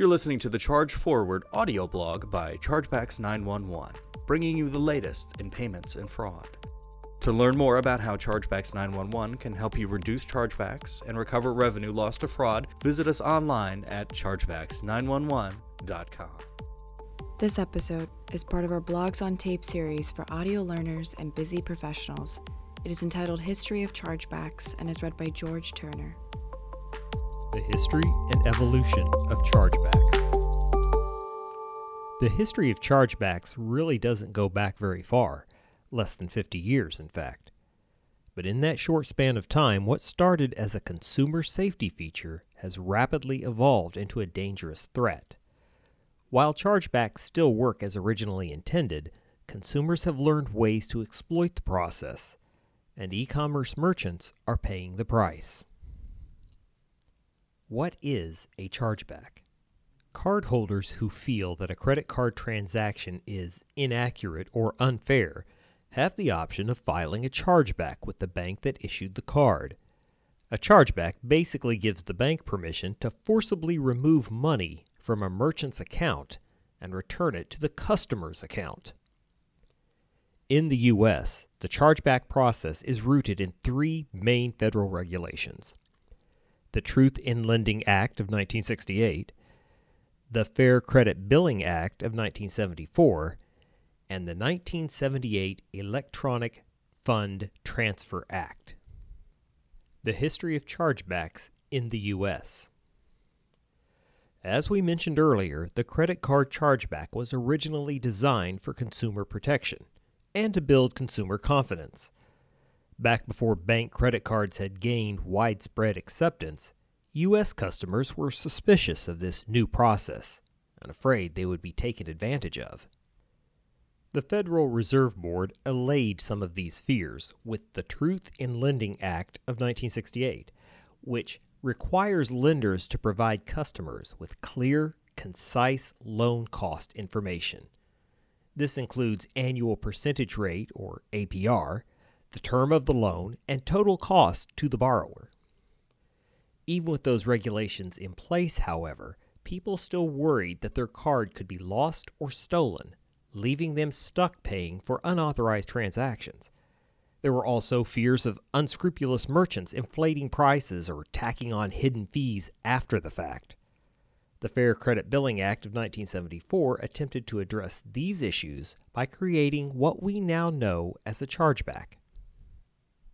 You're listening to the Charge Forward audio blog by Chargebacks 911, bringing you the latest in payments and fraud. To learn more about how Chargebacks 911 can help you reduce chargebacks and recover revenue lost to fraud, visit us online at chargebacks911.com. This episode is part of our Blogs on Tape series for audio learners and busy professionals. It is entitled History of Chargebacks and is read by George Turner. The History and Evolution of Chargebacks. The history of chargebacks really doesn't go back very far less than 50 years, in fact. But in that short span of time, what started as a consumer safety feature has rapidly evolved into a dangerous threat. While chargebacks still work as originally intended, consumers have learned ways to exploit the process, and e commerce merchants are paying the price. What is a chargeback? Cardholders who feel that a credit card transaction is inaccurate or unfair have the option of filing a chargeback with the bank that issued the card. A chargeback basically gives the bank permission to forcibly remove money from a merchant's account and return it to the customer's account. In the U.S., the chargeback process is rooted in three main federal regulations the Truth in Lending Act of 1968, the Fair Credit Billing Act of 1974, and the 1978 Electronic Fund Transfer Act. The history of chargebacks in the U.S. As we mentioned earlier, the credit card chargeback was originally designed for consumer protection and to build consumer confidence. Back before bank credit cards had gained widespread acceptance, U.S. customers were suspicious of this new process and afraid they would be taken advantage of. The Federal Reserve Board allayed some of these fears with the Truth in Lending Act of 1968, which requires lenders to provide customers with clear, concise loan cost information. This includes annual percentage rate, or APR, the term of the loan, and total cost to the borrower. Even with those regulations in place, however, people still worried that their card could be lost or stolen leaving them stuck paying for unauthorized transactions. There were also fears of unscrupulous merchants inflating prices or tacking on hidden fees after the fact. The Fair Credit Billing Act of 1974 attempted to address these issues by creating what we now know as a chargeback.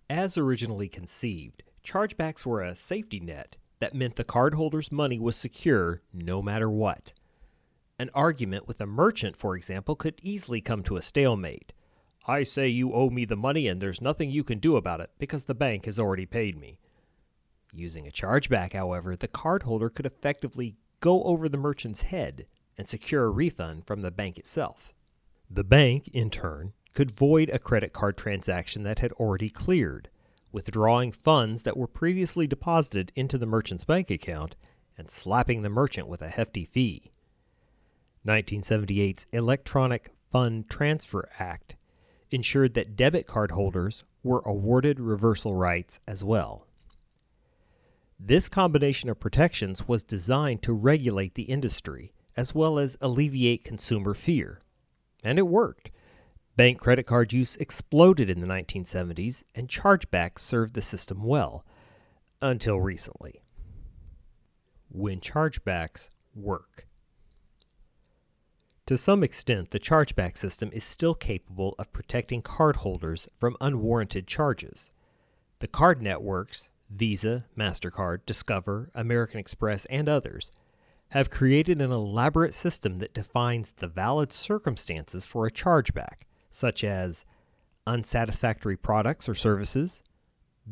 As originally conceived, chargebacks were a safety net that meant the cardholder's money was secure no matter what. An argument with a merchant, for example, could easily come to a stalemate. I say you owe me the money and there's nothing you can do about it because the bank has already paid me. Using a chargeback, however, the cardholder could effectively go over the merchant's head and secure a refund from the bank itself. The bank, in turn, could void a credit card transaction that had already cleared, withdrawing funds that were previously deposited into the merchant's bank account and slapping the merchant with a hefty fee. 1978's Electronic Fund Transfer Act ensured that debit card holders were awarded reversal rights as well. This combination of protections was designed to regulate the industry as well as alleviate consumer fear. And it worked. Bank credit card use exploded in the 1970s, and chargebacks served the system well until recently. When chargebacks work. To some extent, the chargeback system is still capable of protecting cardholders from unwarranted charges. The card networks, Visa, MasterCard, Discover, American Express, and others, have created an elaborate system that defines the valid circumstances for a chargeback, such as unsatisfactory products or services,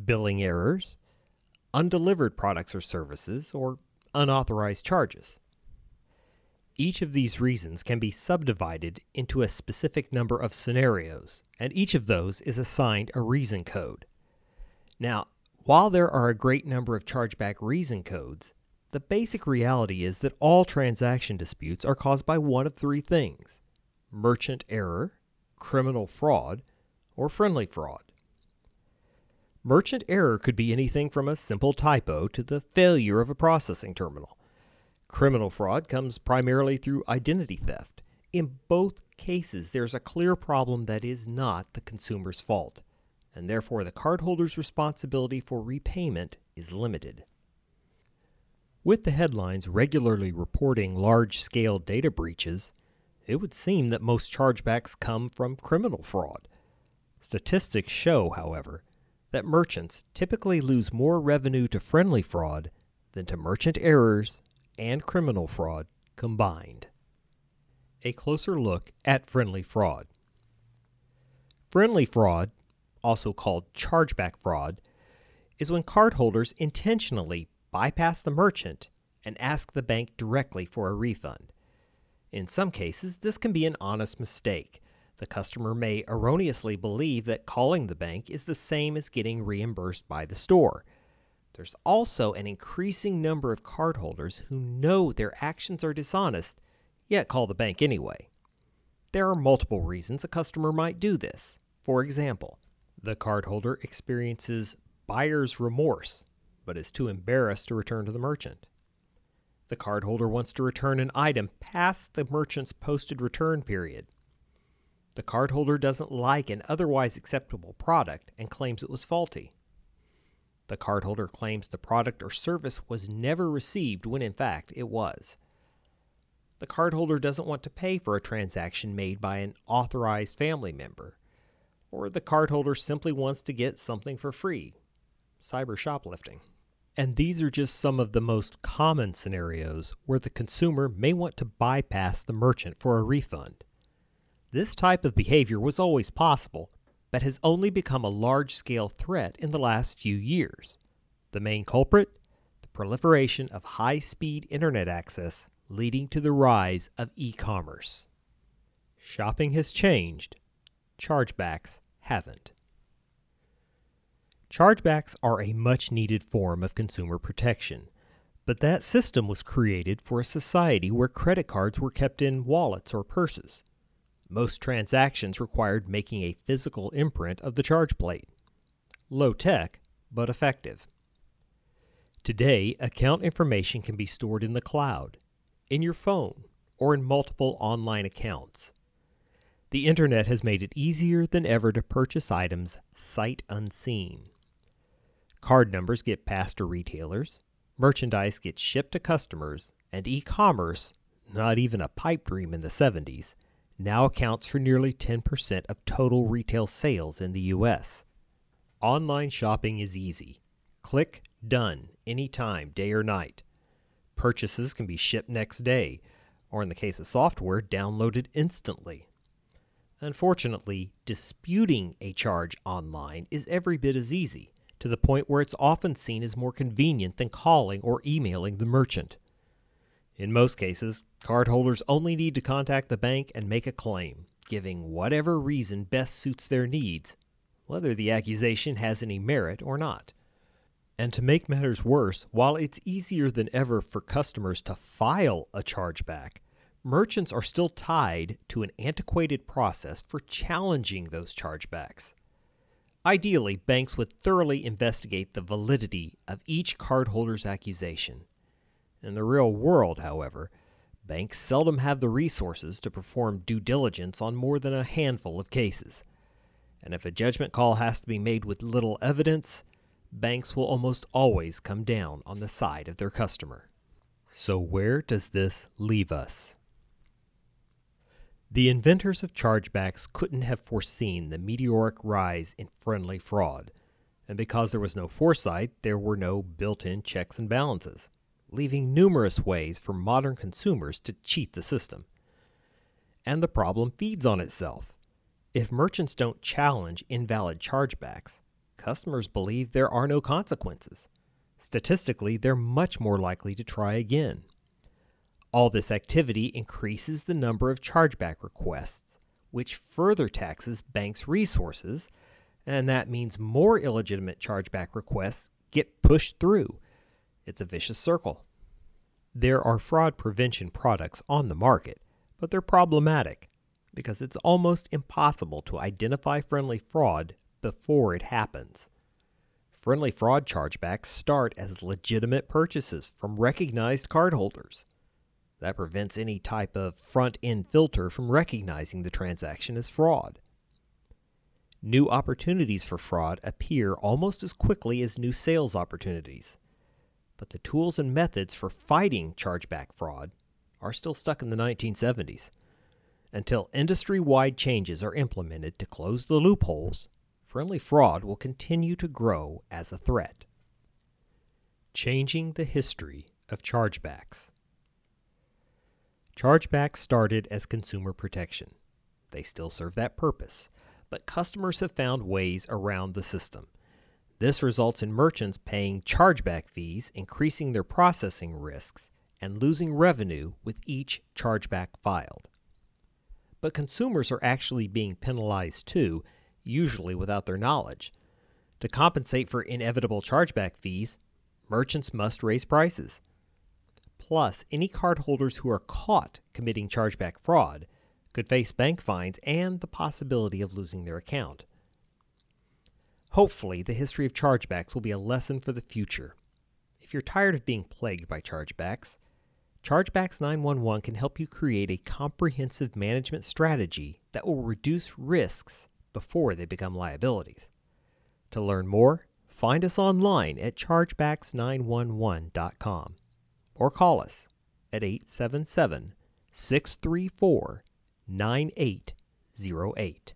billing errors, undelivered products or services, or unauthorized charges. Each of these reasons can be subdivided into a specific number of scenarios, and each of those is assigned a reason code. Now, while there are a great number of chargeback reason codes, the basic reality is that all transaction disputes are caused by one of three things merchant error, criminal fraud, or friendly fraud. Merchant error could be anything from a simple typo to the failure of a processing terminal. Criminal fraud comes primarily through identity theft. In both cases, there's a clear problem that is not the consumer's fault, and therefore the cardholder's responsibility for repayment is limited. With the headlines regularly reporting large scale data breaches, it would seem that most chargebacks come from criminal fraud. Statistics show, however, that merchants typically lose more revenue to friendly fraud than to merchant errors and criminal fraud combined. A closer look at friendly fraud. Friendly fraud, also called chargeback fraud, is when cardholders intentionally bypass the merchant and ask the bank directly for a refund. In some cases, this can be an honest mistake. The customer may erroneously believe that calling the bank is the same as getting reimbursed by the store. There's also an increasing number of cardholders who know their actions are dishonest, yet call the bank anyway. There are multiple reasons a customer might do this. For example, the cardholder experiences buyer's remorse, but is too embarrassed to return to the merchant. The cardholder wants to return an item past the merchant's posted return period. The cardholder doesn't like an otherwise acceptable product and claims it was faulty. The cardholder claims the product or service was never received when in fact it was. The cardholder doesn't want to pay for a transaction made by an authorized family member. Or the cardholder simply wants to get something for free cyber shoplifting. And these are just some of the most common scenarios where the consumer may want to bypass the merchant for a refund. This type of behavior was always possible, but has only become a large scale threat in the last few years. The main culprit? The proliferation of high speed internet access leading to the rise of e commerce. Shopping has changed, chargebacks haven't. Chargebacks are a much needed form of consumer protection, but that system was created for a society where credit cards were kept in wallets or purses. Most transactions required making a physical imprint of the charge plate. Low tech, but effective. Today, account information can be stored in the cloud, in your phone, or in multiple online accounts. The internet has made it easier than ever to purchase items sight unseen. Card numbers get passed to retailers, merchandise gets shipped to customers, and e commerce, not even a pipe dream in the 70s, now accounts for nearly 10% of total retail sales in the U.S. Online shopping is easy. Click Done anytime, day or night. Purchases can be shipped next day, or in the case of software, downloaded instantly. Unfortunately, disputing a charge online is every bit as easy, to the point where it's often seen as more convenient than calling or emailing the merchant. In most cases, cardholders only need to contact the bank and make a claim, giving whatever reason best suits their needs, whether the accusation has any merit or not. And to make matters worse, while it's easier than ever for customers to file a chargeback, merchants are still tied to an antiquated process for challenging those chargebacks. Ideally, banks would thoroughly investigate the validity of each cardholder's accusation in the real world, however, banks seldom have the resources to perform due diligence on more than a handful of cases. And if a judgment call has to be made with little evidence, banks will almost always come down on the side of their customer. So, where does this leave us? The inventors of chargebacks couldn't have foreseen the meteoric rise in friendly fraud, and because there was no foresight, there were no built in checks and balances leaving numerous ways for modern consumers to cheat the system. And the problem feeds on itself. If merchants don't challenge invalid chargebacks, customers believe there are no consequences. Statistically, they're much more likely to try again. All this activity increases the number of chargeback requests, which further taxes banks' resources, and that means more illegitimate chargeback requests get pushed through, it's a vicious circle. There are fraud prevention products on the market, but they're problematic because it's almost impossible to identify friendly fraud before it happens. Friendly fraud chargebacks start as legitimate purchases from recognized cardholders. That prevents any type of front end filter from recognizing the transaction as fraud. New opportunities for fraud appear almost as quickly as new sales opportunities. But the tools and methods for fighting chargeback fraud are still stuck in the 1970s. Until industry wide changes are implemented to close the loopholes, friendly fraud will continue to grow as a threat. Changing the history of chargebacks. Chargebacks started as consumer protection. They still serve that purpose, but customers have found ways around the system. This results in merchants paying chargeback fees, increasing their processing risks, and losing revenue with each chargeback filed. But consumers are actually being penalized too, usually without their knowledge. To compensate for inevitable chargeback fees, merchants must raise prices. Plus, any cardholders who are caught committing chargeback fraud could face bank fines and the possibility of losing their account. Hopefully, the history of chargebacks will be a lesson for the future. If you're tired of being plagued by chargebacks, Chargebacks 911 can help you create a comprehensive management strategy that will reduce risks before they become liabilities. To learn more, find us online at chargebacks911.com or call us at 877 634 9808.